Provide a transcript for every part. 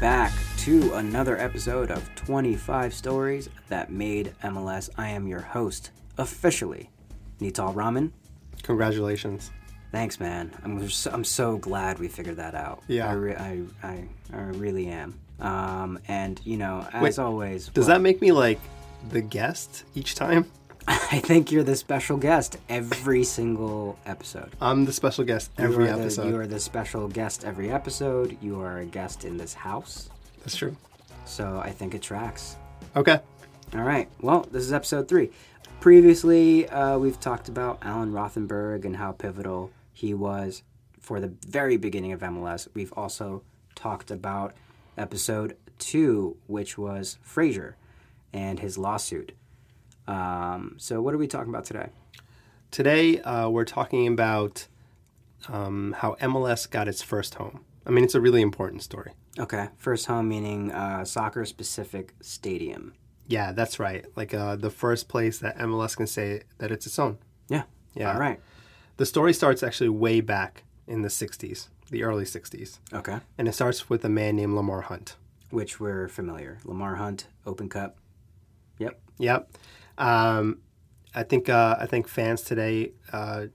back to another episode of 25 Stories That Made MLS. I am your host, officially, Neetol Raman. Congratulations. Thanks, man. I'm so, I'm so glad we figured that out. Yeah. I, re- I, I, I really am. Um, and, you know, as Wait, always, Does well, that make me like the guest each time? I think you're the special guest every single episode. I'm the special guest every you episode. The, you are the special guest every episode. You are a guest in this house. That's true. So I think it tracks. Okay. All right. Well, this is episode three. Previously, uh, we've talked about Alan Rothenberg and how pivotal he was for the very beginning of MLS. We've also talked about episode two, which was Fraser and his lawsuit. Um, so, what are we talking about today? Today uh, we're talking about um, how MLS got its first home. I mean, it's a really important story. Okay. First home meaning uh, soccer specific stadium. Yeah, that's right. Like uh, the first place that MLS can say that it's its own. Yeah. Yeah. All right. The story starts actually way back in the 60s, the early 60s. Okay. And it starts with a man named Lamar Hunt. Which we're familiar. Lamar Hunt, Open Cup. Yep. Yep. Um, I think uh, I think fans today uh,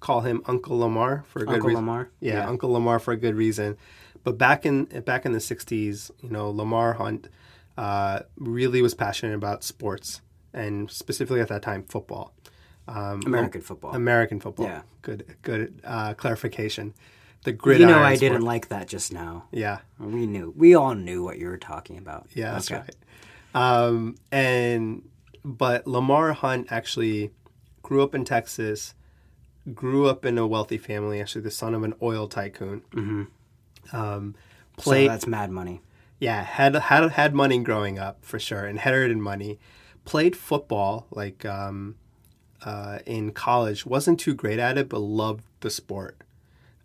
call him Uncle Lamar for a good Uncle reason. Lamar. Yeah, Uncle Lamar for a good reason. But back in back in the '60s, you know, Lamar Hunt uh, really was passionate about sports and specifically at that time football. Um, American football. American football. Yeah. Good good uh, clarification. The grid. you know, I sport. didn't like that just now. Yeah. We knew. We all knew what you were talking about. Yeah, that's Okay. right. Um, and but Lamar Hunt actually grew up in Texas, grew up in a wealthy family. Actually, the son of an oil tycoon. Mm-hmm. Um, So played, that's mad money. yeah, had had had money growing up for sure, inherited money. Played football like um, uh, in college. wasn't too great at it, but loved the sport.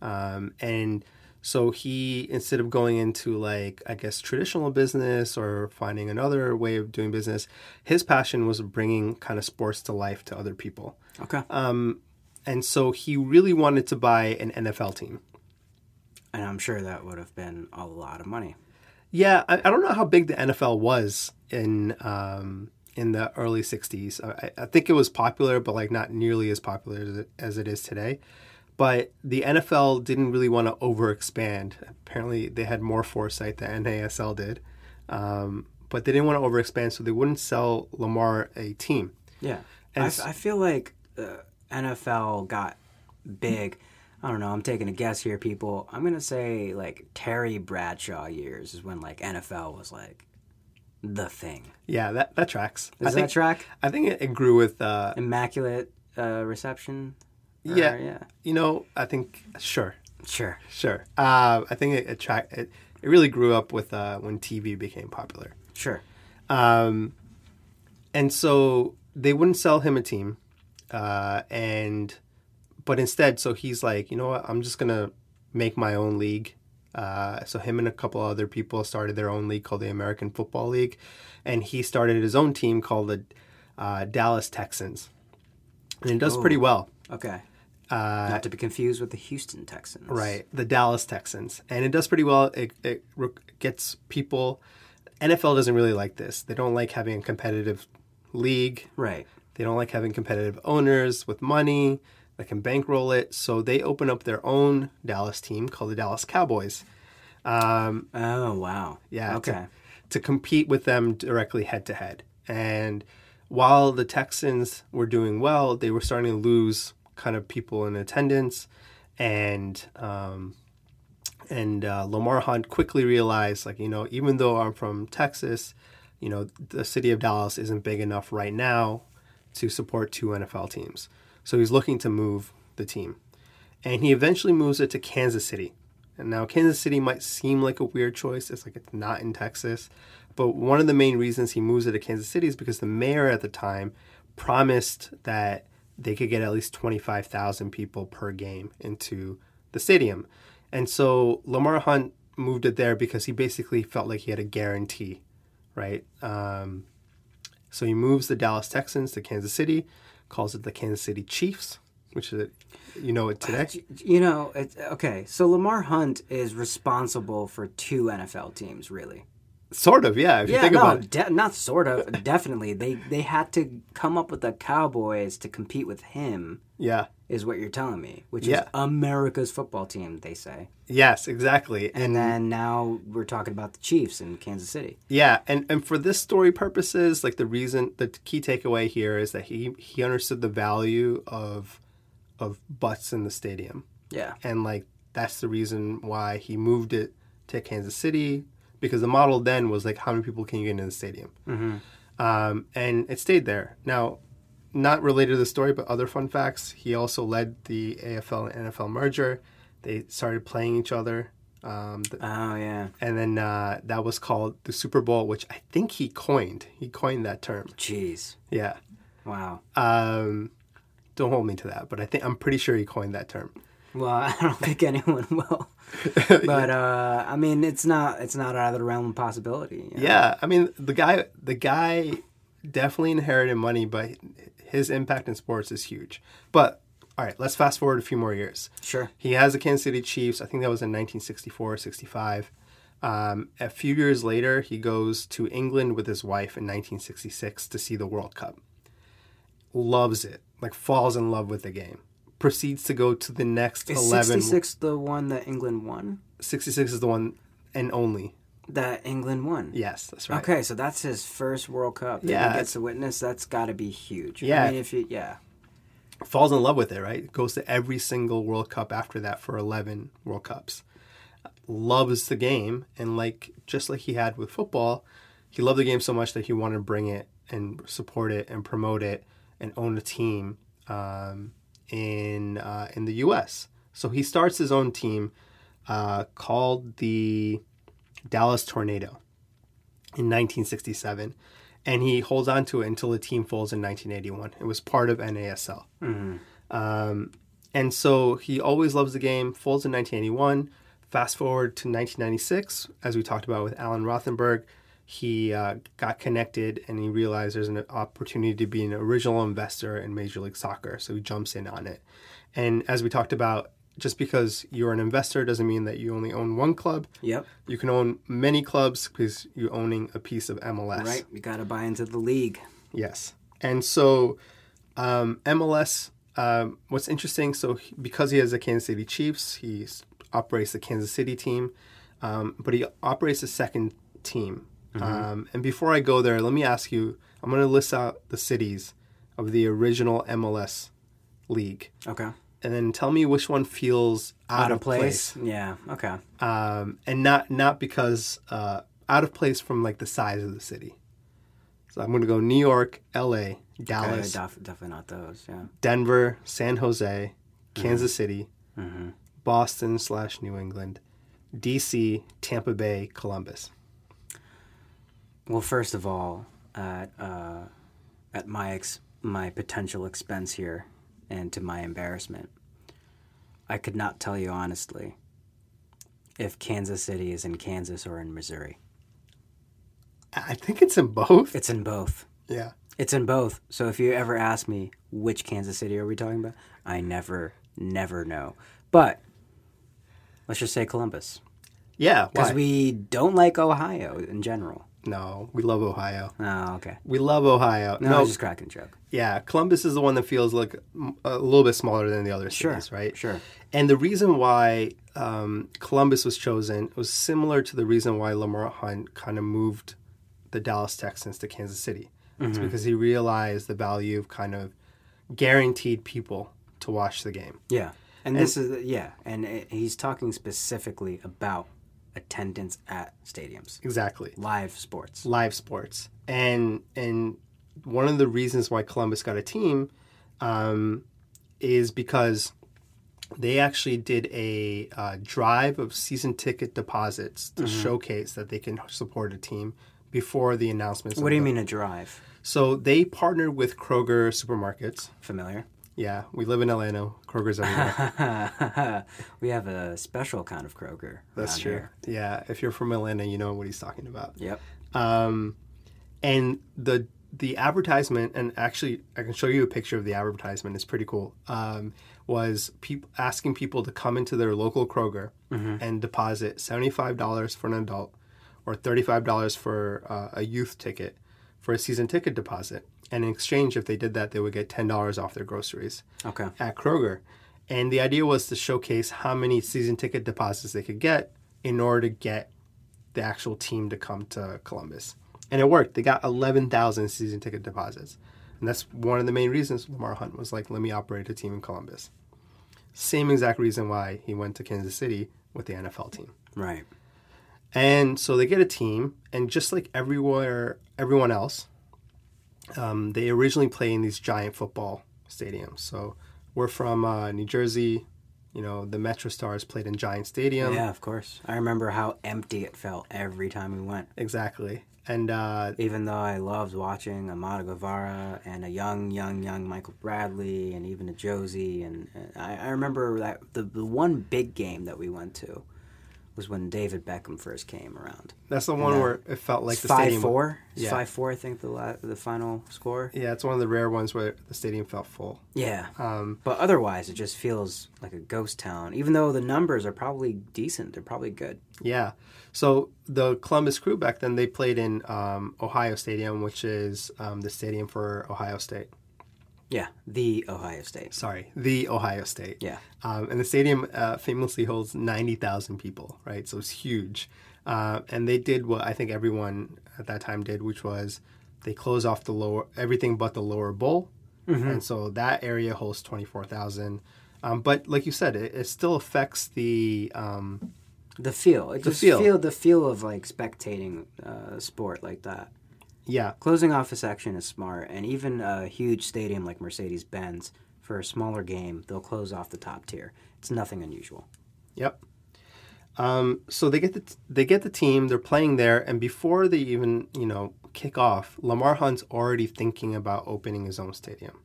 Um, and so he, instead of going into like I guess traditional business or finding another way of doing business, his passion was bringing kind of sports to life to other people. Okay. Um, and so he really wanted to buy an NFL team. and I'm sure that would have been a lot of money. Yeah, I, I don't know how big the NFL was in um, in the early '60s. I, I think it was popular, but like not nearly as popular as it, as it is today. But the NFL didn't really want to overexpand. Apparently, they had more foresight than NASL did, um, but they didn't want to overexpand, so they wouldn't sell Lamar a team. Yeah. I, feel like the NFL got big. I don't know. I'm taking a guess here, people. I'm gonna say like Terry Bradshaw years is when like NFL was like the thing. Yeah, that that tracks. Does I think that track? I think it, it grew with uh, Immaculate uh, reception. Yeah, Yeah. You know, I think sure. Sure. Sure. Uh, I think it, it, tra- it it really grew up with uh, when TV became popular. Sure. Um, and so they wouldn't sell him a team, uh, and but instead, so he's like, you know what? I'm just gonna make my own league. Uh, so him and a couple other people started their own league called the American Football League, and he started his own team called the uh, Dallas Texans, and it does Oh. pretty well. Okay. Uh, Not to be confused with the Houston Texans. Right, the Dallas Texans, and it does pretty well. It, it gets people. NFL doesn't really like this. They don't like having a competitive league. Right. They don't like having competitive owners with money that can bankroll it. So they open up their own Dallas team called the Dallas Cowboys. Um, Oh wow. yeah. Okay. To, to compete with them directly head to head. And while the Texans were doing well, they were starting to lose kind of people in attendance. And um, and uh, Lamar Hunt quickly realized, like, you know, even though I'm from Texas, you know, the city of Dallas isn't big enough right now to support two NFL teams. So he's looking to move the team. And he eventually moves it to Kansas City. And now Kansas City might seem like a weird choice. It's like it's not in Texas. But one of the main reasons he moves it to Kansas City is because the mayor at the time promised that they could get at least 25,000 people per game into the stadium. And so Lamar Hunt moved it there because he basically felt like he had a guarantee, right? Um, so he moves the Dallas Texans to Kansas City, calls it the Kansas City Chiefs. which is you know it today. You know, it, okay. So Lamar Hunt is responsible for two NFL teams, really. Sort of, yeah. If you think no, about it, de- not sort of. definitely, they they had to come up with the Cowboys to compete with him. yeah, Is what you're telling me, which Yeah. is America's football team, they say. yes, exactly. And then now we're talking about the Chiefs in Kansas City. Yeah, and and for this story purposes, like the reason, the key takeaway here is that he he understood the value of of butts in the stadium, Yeah. and like that's the reason why he moved it to Kansas City because the model then was like how many people can you get into the stadium, um, and it stayed there. Now, not related to the story, but other fun facts. He also led the AFL and NFL merger. They started playing each other. Um, the, Oh yeah. and then uh, that was called the Super Bowl, which I think he coined. He coined that term. Jeez. Yeah. Wow. Um, don't hold me to that, but I think I'm pretty sure he coined that term. Well, I don't think anyone will. But uh, I mean, it's not it's not out of the realm of possibility. you know? Yeah, I mean the guy the guy definitely inherited money, but his impact in sports is huge. But all right, let's fast forward a few more years. Sure. He has the Kansas City Chiefs. I think that was in 1964 or 65. Um, a few years later, he goes to England with his wife in 1966 to see the World Cup. Loves it, like falls in love with the game. Proceeds to go to the next Is 11. 66 the one that England won? 66 is the one and only. That England won. Yes, that's right. Okay, so that's his first World Cup. That Yeah, he gets to witness. That's got to be huge. Yeah. I mean, if you yeah, falls in love with it, right? Goes to every single World Cup after that for 11 World Cups. Loves the game. And like, just like he had with football, he loved the game so much that he wanted to bring it and support it and promote it and own a team um, in, uh, in the U.S. So he starts his own team uh, called the Dallas Tornado in 1967. And he holds on to it until the team folds in 1981. It was part of NASL. Um, and so he always loves the game, folds in 1981. Fast forward to 1996, as we talked about with Alan Rothenberg, he uh, got connected and he realized there's an opportunity to be an original investor in Major League Soccer. So he jumps in on it. And as we talked about, just because you're an investor doesn't mean that you only own one club. yep, You can own many clubs because you're owning a piece of MLS. right. You got to buy into the league. Yes. And so um, MLS, um, what's interesting, so he- because he has the Kansas City Chiefs, he operates the Kansas City team, um, but he operates a second team. Um, and before I go there, let me ask you I'm going to list out the cities of the original MLS league. Okay. And then tell me which one feels out, of place. Yeah. Okay. Um, and not not because uh, out of place from like the size of the city. So I'm going to go New York, L.A., Okay, Dallas, def- definitely not those. Yeah. Denver, San Jose, Kansas City, Mm-hmm. Boston slash New England, D.C., Tampa Bay, Columbus. Well, first of all, at uh, at my ex- my potential expense here, and to my embarrassment, I could not tell you honestly if Kansas City is in Kansas or in Missouri. I I think it's in both. It's in both. Yeah. It's in both. So if you ever ask me which Kansas City are we talking about, I never, never know. But let's just say Columbus, Yeah. because we don't like Ohio in general. No, we love Ohio. Oh, okay. We love Ohio. No, I was just cracking a joke. Yeah, Columbus is the one that feels like a little bit smaller than the other Sure, cities, right? sure. And the reason why um, Columbus was chosen was similar to the reason why Lamar Hunt kind of moved the Dallas Texans to Kansas City. It's Mm-hmm. because he realized the value of kind of guaranteed people to watch the game. Yeah, and, this is yeah, and it, he's talking specifically about attendance at stadiums, Exactly. live sports. live sports and and one of the reasons why Columbus got a team um, is because they actually did a uh, drive of season ticket deposits to Mm-hmm. showcase that they can support a team before the announcements. What do you mean a drive? So they partnered with Kroger supermarkets. Familiar? Yeah, we live in Atlanta. Kroger's everywhere. we have a special kind of Kroger. That's true. here. Yeah, if you're from Atlanta, you know what he's talking about. Yep. Um, and the the advertisement, and actually, I can show you a picture of the advertisement. It's pretty cool. Um, was peop- asking people to come into their local Kroger and deposit $75 for an adult or $35 for uh, a youth ticket for a season ticket deposit. And in exchange, if they did that, they would get $10 off their groceries Okay. at Kroger. And the idea was to showcase how many season ticket deposits they could get in order to get the actual team to come to Columbus. And it worked. They got 11,000 season ticket deposits. And that's one of the main reasons Lamar Hunt was like, let me operate a team in Columbus. Same exact reason why he went to Kansas City with the NFL team. Right. And so they get a team, and just like everywhere, everyone else, um, they originally play in these giant football stadiums. So we're from uh, New Jersey. You know, the Metro Stars played in Giant Stadium. yeah, of course. I remember how empty it felt every time we went. Exactly. And uh, Even though I loved watching Amado Guevara and a young, young, young Michael Bradley and even a Jozy. And, and I, I remember that the, the one big game that we went to was when David Beckham first came around. that's the one Yeah. where it felt like It's the five stadium. four. Yeah. five four. I think the la- the final score. Yeah, it's one of the rare ones where the stadium felt full. Yeah, Um, but otherwise it just feels like a ghost town. Even though the numbers are probably decent, they're probably good. yeah. So the Columbus Crew back then they played in um, Ohio Stadium, which is um, the stadium for Ohio State. Yeah, the Ohio State. Sorry, the Ohio State. Yeah, Um, and the stadium uh, famously holds 90,000 people, right? So it's huge. Uh, and they did what I think everyone at that time did, which was they close off the lower, everything but the lower bowl. And so that area holds 24,000. Um, but like you said, it, it still affects the. Um, the feel. It The just feel. feel the feel of like spectating uh, sport like that. Yeah, Closing off a section is smart, and even a huge stadium like Mercedes Benz for a smaller game, they'll close off the top tier. It's nothing unusual. Yep. Um, so they get the they get the team. They're playing there, and before they even you know kick off, Lamar Hunt's already thinking about opening his own stadium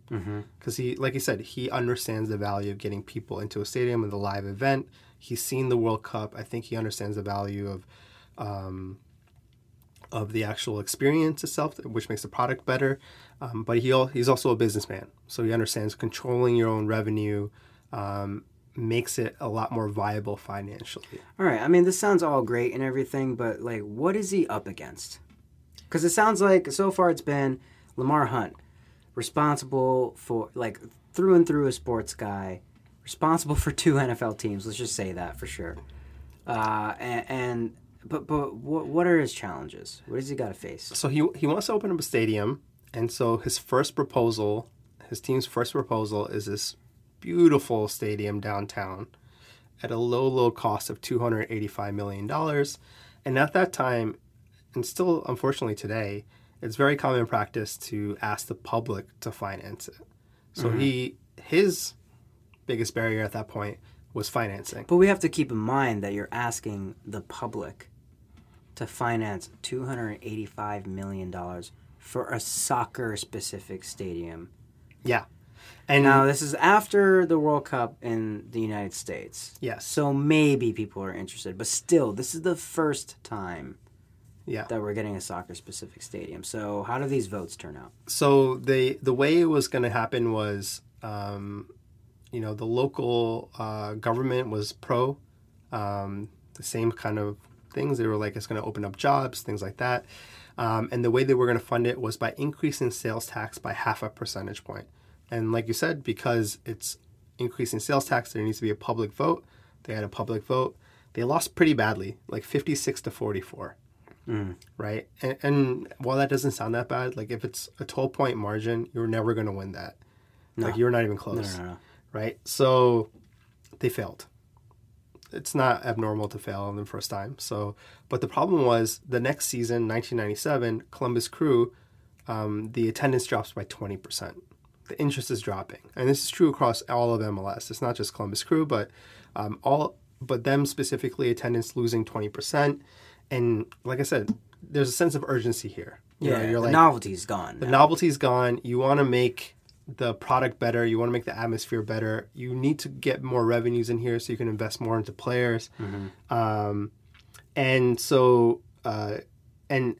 because he, like I said, he understands the value of getting people into a stadium with a live event. He's seen the World Cup. I think he understands the value of um, of the actual experience itself, which makes the product better. Um, but he he's also a businessman, so he understands controlling your own revenue um, makes it a lot more viable financially. All right. I mean, this sounds all great and everything, but like, what is he up against? Because it sounds like so far it's been Lamar Hunt, responsible for like through and through a sports guy, responsible for two NFL teams. Let's just say that for sure. Uh, and but but what what are his challenges? What does he got to face? So he he wants to open up a stadium, and so his first proposal, his team's first proposal, is this beautiful stadium downtown at a low low cost of two hundred eighty five million dollars, and at that time, and still unfortunately today, it's very common practice to ask the public to finance it. So mm-hmm. he his biggest barrier at that point was financing. But we have to keep in mind that you're asking the public to finance two hundred eighty-five million dollars for a soccer-specific stadium. Yeah, and Now, this is after the World Cup in the United States. Yes. So maybe people are interested, but still, this is the first time yeah. that we're getting a soccer-specific stadium. So how do these votes turn out? so they the way it was going to happen was um, you know the local uh, government was pro um, the same kind of things they were like it's going to open up jobs things like that um, and the way they were going to fund it was by increasing sales tax by half a percentage point. and like you said because it's increasing sales tax there needs to be a public vote they had a public vote they lost pretty badly like 56 to 44 right? And, and while that doesn't sound that bad, like if it's a 12 point margin, you're never going to win that. Like you're not even No, close, no, no. right? So they failed. It's not abnormal to fail on the first time. So, but the problem was the next season, 1997, Columbus Crew, um, the attendance drops by 20%. The interest is dropping, and this is true across all of MLS. It's not just Columbus Crew, but um, all, but them specifically, attendance losing 20%. And like I said, there's a sense of urgency here. You know, Yeah, you're the like, novelty's gone. the now. novelty's gone. You want to make the product better. You want to make the atmosphere better. You need to get more revenues in here so you can invest more into players. Um, and so, uh, and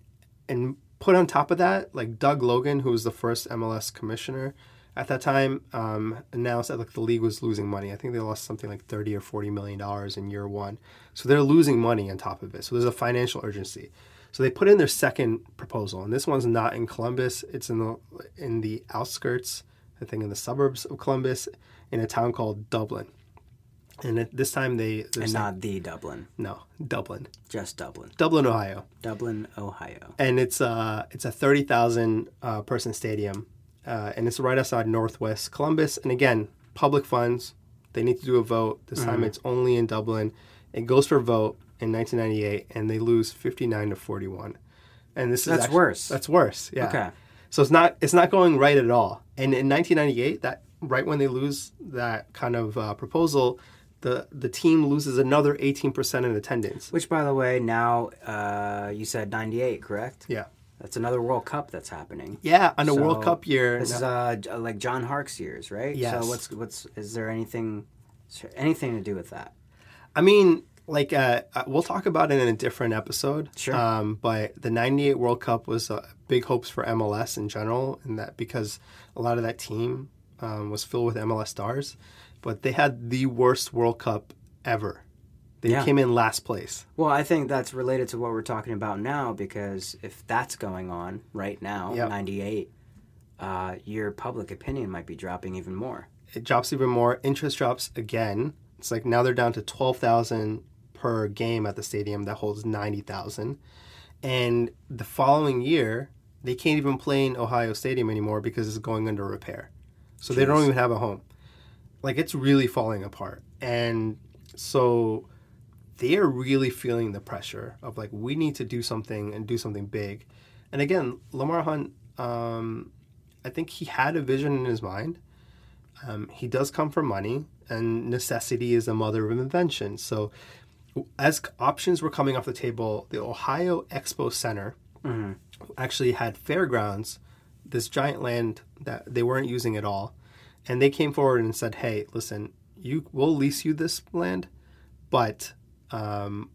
and put on top of that, like Doug Logan, who was the first MLS commissioner at that time um, announced that like the league was losing money. I think they lost something like thirty or forty million dollars in year one. So they're losing money on top of it. So there's a financial urgency. So they put in their second proposal, and this one's not in Columbus. It's in the in the outskirts, I think, in the suburbs of Columbus, in a town called Dublin. And at this time they they're And not the Dublin, no Dublin, just Dublin. Dublin, Ohio Dublin, Ohio. and it's uh it's a thirty thousand uh, person stadium, uh, and it's right outside Northwest Columbus. And again, public funds. They need to do a vote. This time it's only in Dublin. It goes for vote in 1998, and they lose 59 to 41. And this is That's actu- worse. That's worse. Yeah. Okay. So it's not it's not going right at all. And in 1998, that right when they lose that kind of uh, proposal, the the team loses another 18% in attendance. Which, by the way, now uh, you said '98, correct? Yeah. That's another World Cup that's happening. Yeah, on a So, World Cup year. This is uh, like John Harkes' years, right? Yeah. So what's what's is there anything anything to do with that? I mean, like uh, uh, we'll talk about it in a different episode. Sure. Um, but the '98 World Cup was uh, big hopes for MLS in general, and that because a lot of that team um, was filled with MLS stars, but they had the worst World Cup ever. They Yeah. came in last place. Well, I think that's related to what we're talking about now because if that's going on right now, Yep. '98, uh, your public opinion might be dropping even more. It drops even more. Interest drops again. It's like now they're down to twelve thousand per game at the stadium that holds ninety thousand, and the following year they can't even play in Ohio Stadium anymore because it's going under repair. So they don't even have a home. Like it's really falling apart, and so they are really feeling the pressure of like we need to do something and do something big. And again, Lamar Hunt, um, I think he had a vision in his mind. Um, he does come from money, and necessity is the mother of invention. So, as options were coming off the table, the Ohio Expo Center actually had fairgrounds, this giant land that they weren't using at all, and they came forward and said, "Hey, listen, you we'll lease you this land, but um,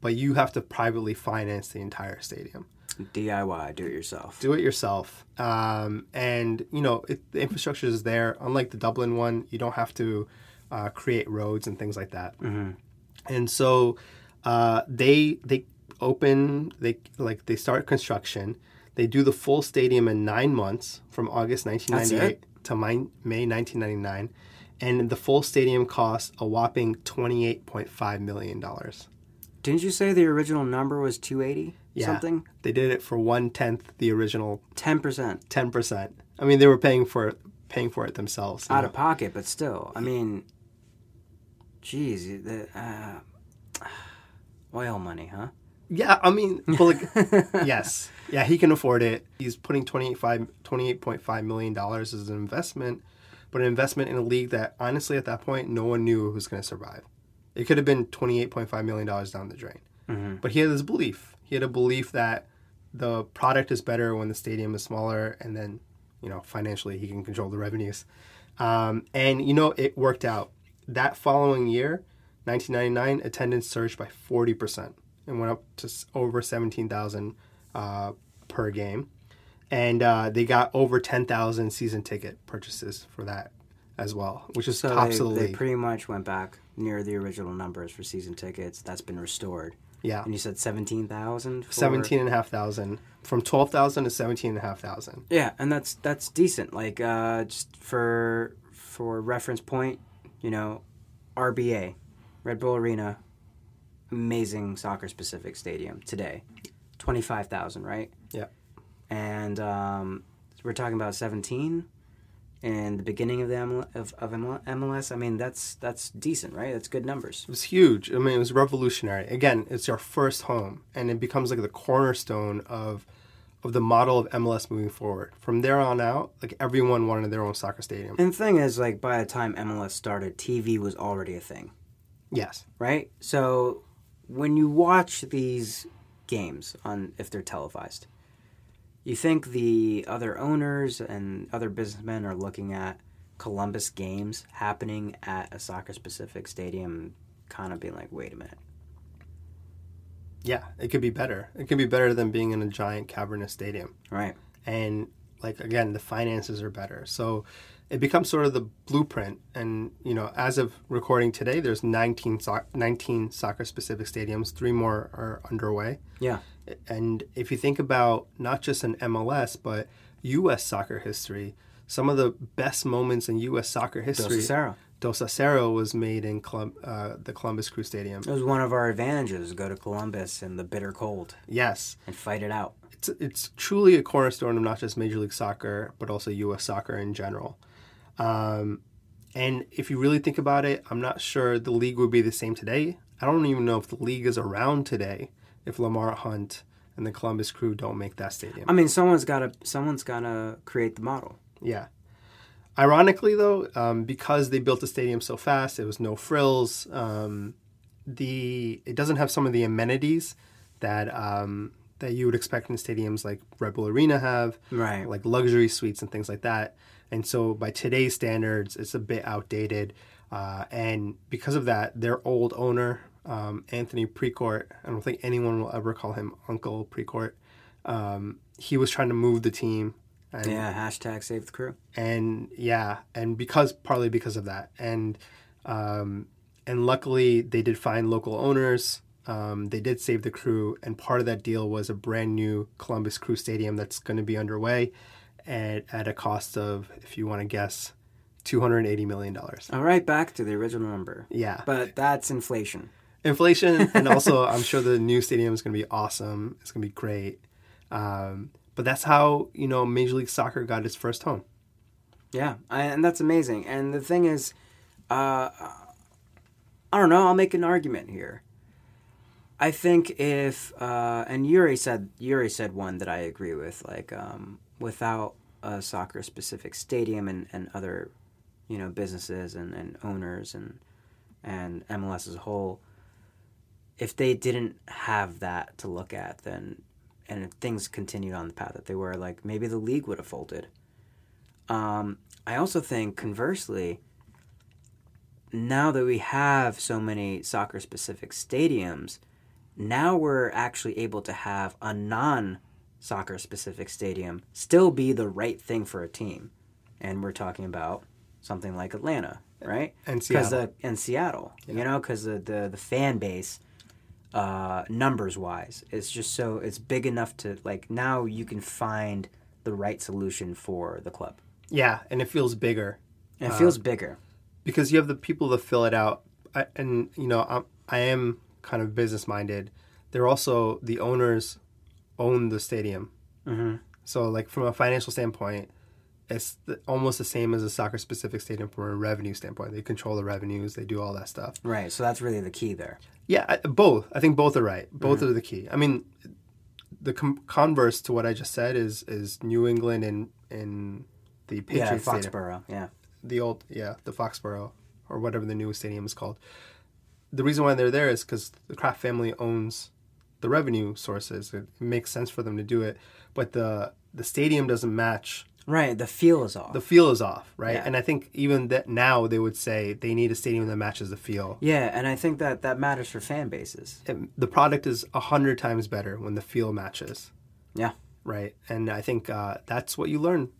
but you have to privately finance the entire stadium." DIY, do it yourself. do it yourself. Um, and you know it, the infrastructure is there. Unlike the Dublin one, you don't have to uh, create roads and things like that. And so uh, they they open they like they start construction. They do the full stadium in nine months from August 1998 to May, May 1999, and the full stadium costs a whopping 28.5 million dollars. Didn't you say the original number was 280 Yeah. something? They did it for one tenth the original 10% ten percent. I mean, they were paying for it, paying for it themselves. out know. of pocket, but still. I mean, geez, the uh, oil money, huh? Yeah, I mean, but like, yes, yeah, he can afford it. He's putting 28.5 $28.5 million as an investment, but an investment in a league that honestly at that point no one knew was going to survive. It could have been twenty eight point five million dollars down the drain. But he had this belief. He had a belief that the product is better when the stadium is smaller, and then you know financially he can control the revenues. Um, and you know it worked out. That following year, 1999, attendance surged by 40 percent and went up to over 17,000 uh, per game, and uh, they got over 10,000 season ticket purchases for that as well, which is So tops they, of the they pretty much went back near the original numbers for season tickets. That's been restored. yeah, And you said 17,000? for- 17 and a half thousand from 12,000 to 17 and a half thousand. Yeah, and that's that's decent. Like uh, just for for reference point, you know, RBA, Red Bull Arena, amazing soccer specific stadium today, twenty five thousand, right? Yeah. And um, we're talking about seventeen, in the beginning of the ML- of, of MLS. I mean, that's that's decent, right? That's good numbers. It was huge. I mean, it was revolutionary. Again, it's our first home, and it becomes like the cornerstone of of the model of MLS moving forward. From there on out, like everyone wanted their own soccer stadium. And the thing is, like by the time MLS started, TV was already a thing. Yes. right? So when you watch these games on if they're televised, you think the other owners and other businessmen are looking at Columbus games happening at a soccer specific stadium kind of being like, "Wait a minute. Yeah, it could be better. It could be better than being in a giant cavernous stadium. Right. and like again the finances are better so it becomes sort of the blueprint. And you know, as of recording today, there's 19 so- 19 soccer specific stadiums. Three more are underway. Yeah. And if you think about not just in MLS but U.S. soccer history, some of the best moments in U.S. soccer Dos history. Acero. Dos a Cero was made in Colum- uh, the Columbus Crew Stadium. It was one of our advantages. Go to Columbus in the bitter cold Yes, and fight it out. it's it's truly a cornerstone of not just Major League Soccer but also U.S. soccer in general. Um, and if you really think about it, I'm not sure the league would be the same today. I don't even know if the league is around today if Lamar Hunt and the Columbus Crew don't make that stadium. I mean, someone's got to someone's got to create the model. Yeah. Ironically, though, um, because they built the stadium so fast, it was no frills. Um, the it doesn't have some of the amenities that um, that you would expect in stadiums like Red Bull Arena have, Right. like luxury suites and things like that. And so, by today's standards, it's a bit outdated. Uh, and because of that, their old owner, um, Anthony Precourt, I don't think anyone will ever call him Uncle Precourt. Um, he was trying to move the team. And Yeah. Hashtag save the crew. and yeah, and because partly because of that, and um, and luckily they did find local owners. Um, they did save the crew, and part of that deal was a brand new Columbus Crew Stadium that's going to be underway, at at a cost of, if you want to guess, two hundred and eighty million dollars. All right, back to the original number. Yeah, But that's inflation. inflation, and also I'm sure the new stadium is going to be awesome. It's going to be great. Um, but that's how you know Major League Soccer got its first home. Yeah, I, and that's amazing. And the thing is, uh, I don't know. I'll make an argument here. I think if uh, and Yuri said Yuri said one that I agree with. Like um, without a soccer specific stadium and, and other, you know, businesses and, and owners and and MLS as a whole, if they didn't have that to look at, then and if things continued on the path that they were, like maybe the league would have folded. Um, I also think, conversely, now that we have so many soccer specific stadiums, now we're actually able to have a non soccer specific stadium still be the right thing for a team. And we're talking about something like Atlanta, right? And Seattle. the and Seattle, you know, because the, the the fan base, uh, numbers wise, it's just so it's big enough to like now you can find the right solution for the club. Yeah, and it feels bigger. And it feels bigger. because you have the people to fill it out I, and you know I'm, i am kind of business minded they're also the owners own the stadium hmm so like from a financial standpoint it's the, almost the same as a soccer specific stadium from a revenue standpoint they control the revenues they do all that stuff Right. So that's really the key there. yeah I, both i think both are right both are the key i mean the com- converse to what i just said is is new england and in the yeah, Patriots Stadium Foxborough. Yeah. the old yeah the Foxborough or whatever the new stadium is called. The reason why they're there is because the Kraft family owns the revenue sources. It, it makes sense for them to do it, but the the stadium doesn't match. Right. The feel is off. The feel is off, right? Yeah. And I think even that now they would say they need a stadium that matches the feel. yeah, and I think that that matters for fan bases. And the product is a hundred times better when the feel matches. Yeah. right? And I think uh, that's what you learn,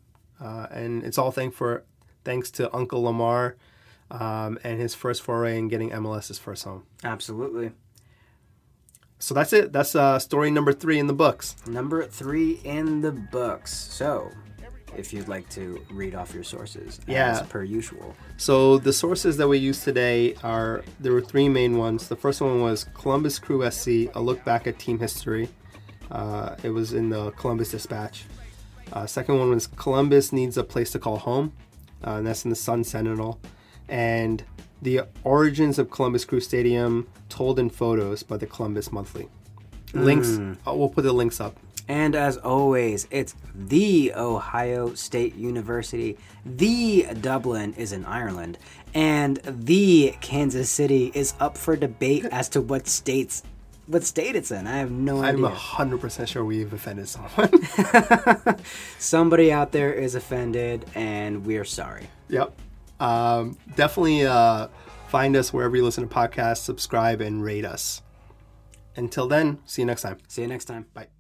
uh, and it's all thanks for thanks to Uncle Lamar um, and his first foray in getting MLS's first home. Absolutely. So that's it. That's uh, story number three in the books. Number three in the books. So, if you'd like to read off your sources, Yeah. as per usual. So the sources that we use today are there were three main ones. The first one was Columbus Crew SC, a look back at team history. Uh, it was in the Columbus Dispatch. Uh, second one was Columbus needs a place to call home, uh, and that's in the Sun Sentinel. And the origins of Columbus Crew Stadium told in photos by the Columbus Monthly. Links. uh, we'll put the links up. And as always, it's the Ohio State University, the Dublin is in Ireland, and the Kansas City is up for debate as to what states what state it's in. I have no idea. I'm idea. hundred percent sure we've offended someone. Somebody out there is offended, and we're sorry. Yep. Um, definitely uh, find us wherever you listen to podcasts, subscribe, and rate us. Until then, see you next time. See you next time. Bye.